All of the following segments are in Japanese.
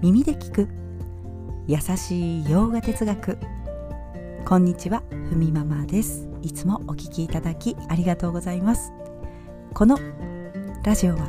耳で聞く。優しい洋画哲学。こんにちはふみママです。いつもお聞きいただきありがとうございます。このラジオは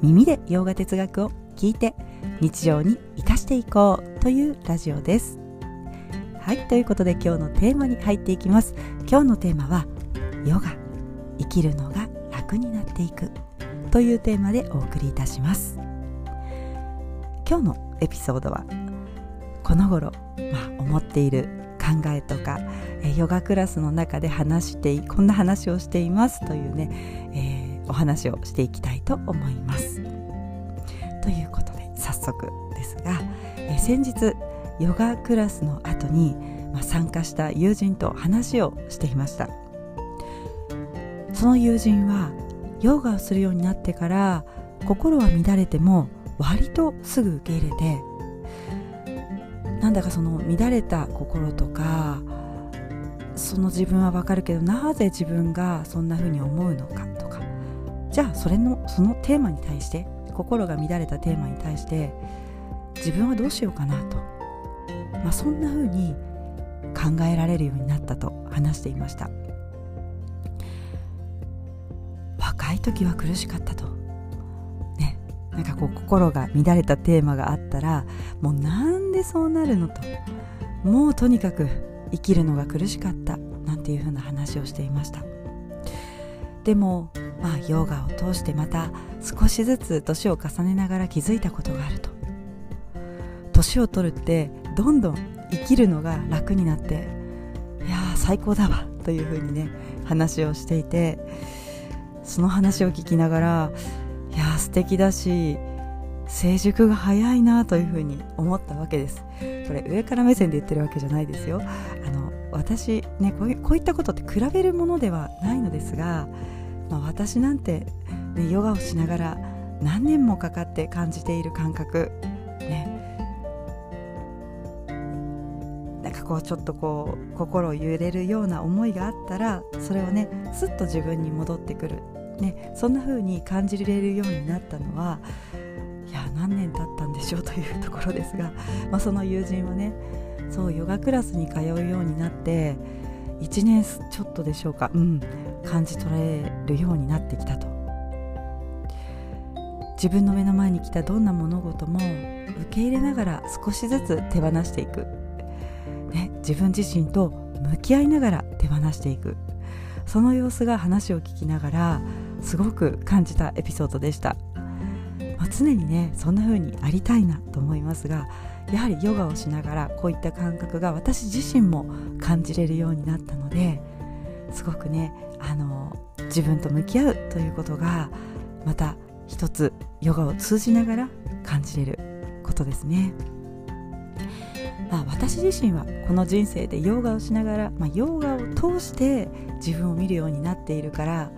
耳で洋画哲学を聞いて日常に生かしていこうというラジオです。はいということで今日のテーマに入っていきます。今日のテーマはヨガ。生きるのが楽になっていく。というテーマでお送りいたします。今日のエピソードはこの頃、まあ、思っている考えとか、えヨガクラスの中で話してこんな話をしていますというね、えー、お話をしていきたいと思います。ということで早速ですが、え先日ヨガクラスの後に、まあ、参加した友人と話をしていましたその友人はヨガをするようになってから心は乱れても割とすぐ受け入れてなんだかその乱れた心とかその自分はわかるけどなぜ自分がそんな風に思うのかとかじゃあそれのそのテーマに対して心が乱れたテーマに対して自分はどうしようかなと、まあ、そんな風に考えられるようになったと話していました。若い時は苦しかったと。なんかこう心が乱れたテーマがあったらもうなんでそうなるのと。もうとにかく生きるのが苦しかった。なんていうふうな話をしていました。でもまあヨガを通してまた少しずつ年を重ねながら気づいたことがあると。年を取るってどんどん生きるのが楽になっていやー最高だわ。というふうにね話をしていてその話を聞きながらいや素敵だし成熟が早いなというふうに思ったわけです。これ上から目線で言ってるわけじゃないですよ。あの私ねこうこういったことって比べるものではないのですが、まあ、私なんて、ね、ヨガをしながら何年もかかって感じている感覚ね。なんかこうちょっとこう心揺れるような思いがあったらそれをねすっと自分に戻ってくる。ね、そんな風に感じれるようになったのはいや何年経ったんでしょうというところですが、まあ、その友人はねそうヨガクラスに通うようになって1年ちょっとでしょうか、うん、感じ取れるようになってきたと。自分の目の前に来たどんな物事も受け入れながら少しずつ手放していく、ね、自分自身と向き合いながら手放していく。その様子が話を聞きながらすごく感じたエピソードでした、まあ、常にねそんな風にありたいなと思いますがやはりヨガをしながらこういった感覚が私自身も感じれるようになったのですごくねあの自分と向き合うということがまた一つヨガを通じながら感じれることですね。まあ、私自身はこの人生でヨガをしながら、まあ、ヨガを通して自分を見るようになっているから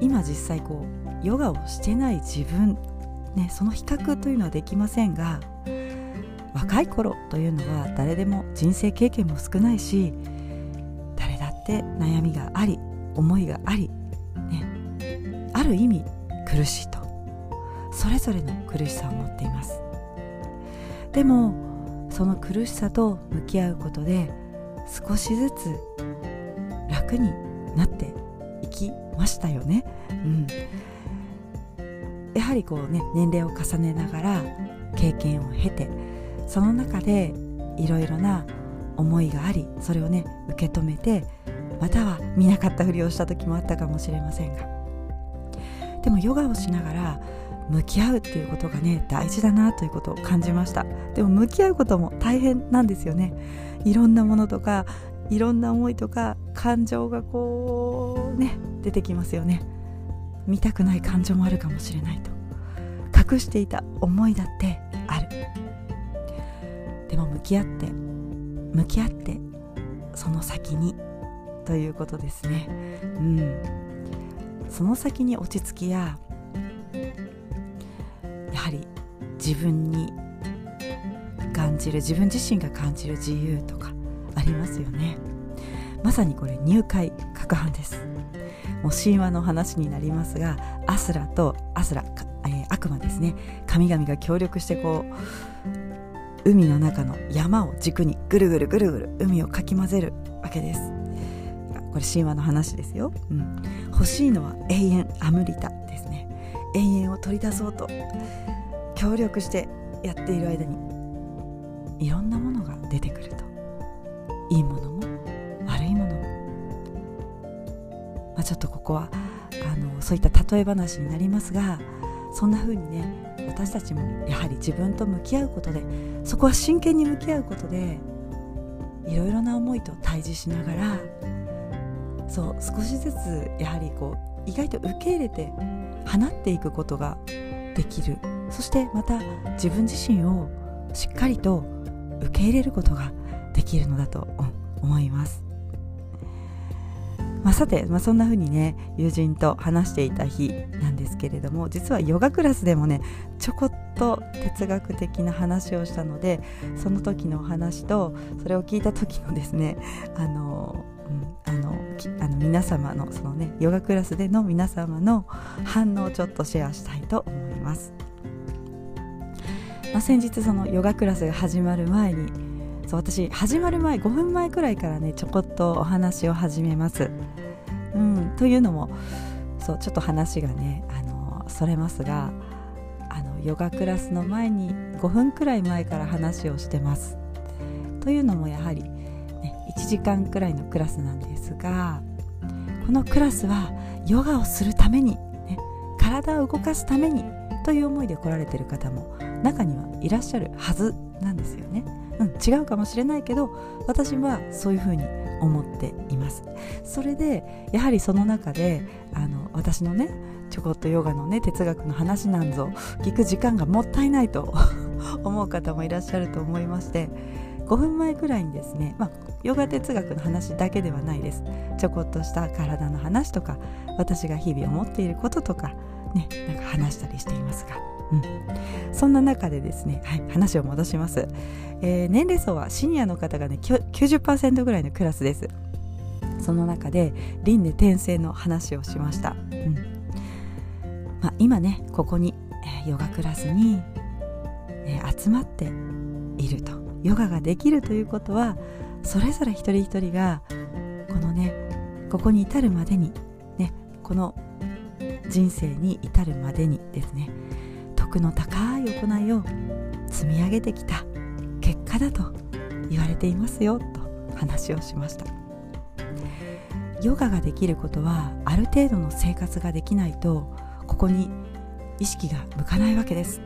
今実際こうヨガをしてない自分、ね、その比較というのはできませんが若い頃というのは誰でも人生経験も少ないし誰だって悩みがあり思いがあり、ね、ある意味苦しいとそれぞれの苦しさを持っています。でもその苦しさと向き合うことで少しずつ楽になっていきましたよね。うん、やはりこうね年齢を重ねながら経験を経てその中でいろいろな思いがありそれをね受け止めてまたは見なかったふりをした時もあったかもしれませんが。でもヨガをしながら向き合うっていうことがね大事だなということを感じました。でも向き合うことも大変なんですよね。いろんなものとかいろんな思いとか感情がこうね出てきますよね。見たくない感情もあるかもしれないと。隠していた思いだってある。でも向き合って向き合ってその先にということですね。うん。その先に落ち着きややはり自分に感じる自分自身が感じる自由とかありますよね。まさにこれ入会攪拌です。もう神話の話になりますがアスラとアスラ、えー、悪魔ですね。神々が協力してこう海の中の山を軸にぐるぐるぐるぐる海をかき混ぜるわけです。これ神話の話ですよ、うん、欲しいのは永遠アムリタですね。永遠を取り出そうと協力してやっている間にいろんなものが出てくると。いいものも悪いものも、まあ、ちょっとここはあのそういった例え話になりますがそんな風にね私たちもやはり自分と向き合うことでそこは真剣に向き合うことでいろいろな思いと対峙しながらそう少しずつやはりこう意外と受け入れて放っていくことができる。そしてまた自分自身をしっかりと受け入れることができるのだと思います。まあ、さて、まあ、そんな風にね友人と話していた日なんですけれども実はヨガクラスでもねちょこっと哲学的な話をしたのでその時のお話とそれを聞いた時のですねあの、うん、あのあの皆様のそのねヨガクラスでの皆様の反応をちょっとシェアしたいと思います。まあ、先日そのヨガクラスが始まる前にそう私始まる前5分前くらいからねちょこっとお話を始めます。うん、というのもそうちょっと話がねあのそれますがあのヨガクラスの前に5分くらい前から話をしてます。というのもやはり、ね、1時間くらいのクラスなんですがこのクラスはヨガをするために、ね、体を動かすためにという思いで来られてる方も中にはいらっしゃるはずなんですよね。うん、違うかもしれないけど私はそういうふうに思っています。それでやはりその中であの私のねちょこっとヨガのね哲学の話なんぞ聞く時間がもったいないと 思う方もいらっしゃると思いまして5分前くらいにですね、まあ、ヨガ哲学の話だけではないです。ちょこっとした体の話とか私が日々思っていることとかねなんか話したりしていますが。うん、そんな中でですね、はい、話を戻します、えー、年齢層はシニアの方がね90%ぐらいのクラスです。その中で輪廻転生の話をしました、うん。まあ、今ねここに、えー、ヨガクラスに、えー、集まっていると。ヨガができるということはそれぞれ一人一人がこのねここに至るまでにねこの人生に至るまでにですね徳の高い行いを積み上げてきた結果だと言われていますよと話をしました。ヨガができることはある程度の生活ができないとここに意識が向かないわけです。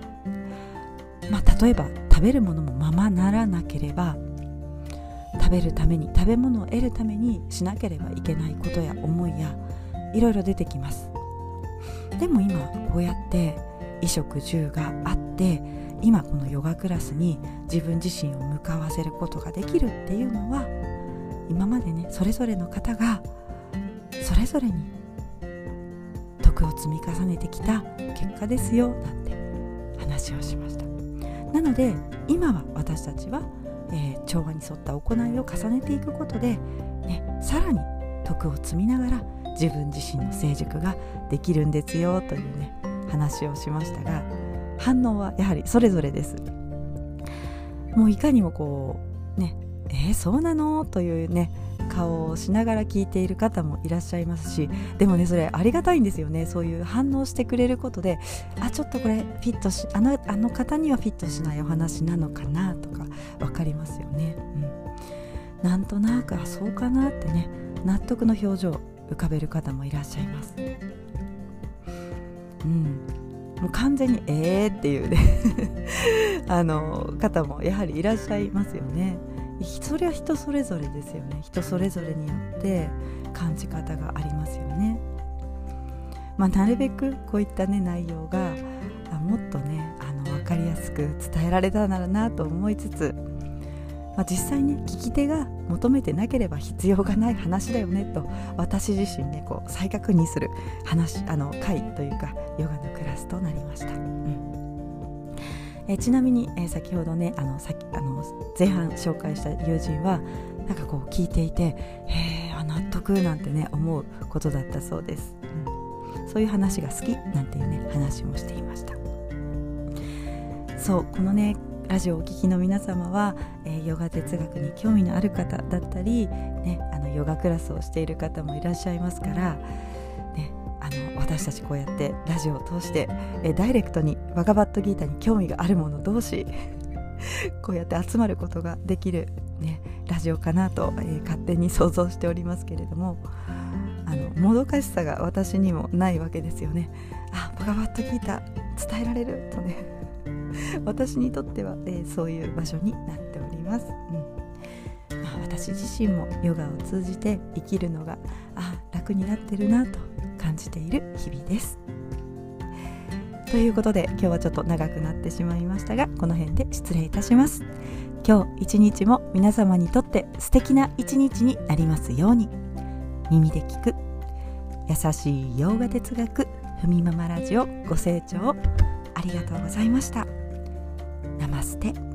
まあ、例えば食べるものもままならなければ食べるために食べ物を得るためにしなければいけないことや思いやいろいろ出てきます。でも今こうやって衣食住があって今このヨガクラスに自分自身を向かわせることができるっていうのは今までねそれぞれの方がそれぞれに徳を積み重ねてきた結果ですよなんて話をしました。なので今は私たちは、えー、調和に沿った行いを重ねていくことで、ね、さらに徳を積みながら自分自身の成熟ができるんですよというね話をしましたが反応はやはりそれぞれです。もういかにもこうねえー、そうなの？というね顔をしながら聞いている方もいらっしゃいますしでもねそれありがたいんですよね。そういう反応してくれることであちょっとこれフィットしあのあの方にはフィットしないお話なのかなとか分かりますよね、うん、なんとなくあそうかなってね納得の表情浮かべる方もいらっしゃいます。うん。もう完全にえーっていうね。あの方もやはりいらっしゃいますよね。それは人それぞれですよね。人それぞれによって感じ方がありますよね。まあ、なるべくこういったね内容がもっとねあの分かりやすく伝えられたならなと思いつつまあ、実際に聞き手が求めてなければ必要がない話だよねと私自身ねこう再確認する話あの会というかヨガのクラスとなりました。うん。えちなみに、え、先ほどねあのさあの前半紹介した友人はなんかこう聞いていて「へえ納得なんてね思うことだったそうです、うん、そういう話が好きなんていうね話もしていました。そうこのねラジオをお聴きの皆様は、えー、ヨガ哲学に興味のある方だったり、ね、あのヨガクラスをしている方もいらっしゃいますから、ね、あの私たちこうやってラジオを通して、えー、ダイレクトにバガバットギータに興味がある者同士 こうやって集まることができる、ね、ラジオかなと、えー、勝手に想像しておりますけれどもあのもどかしさが私にもないわけですよね。あバガバットギータ伝えられるとね私にとっては、えー、そういう場所になっております、うん。まあ、私自身もヨガを通じて生きるのがあ楽になってるなと感じている日々です。ということで今日はちょっと長くなってしまいましたがこの辺で失礼いたします。今日一日も皆様にとって素敵な一日になりますように。耳で聞く優しい洋画哲学ふみママラジオご清聴ありがとうございました。ナマステ。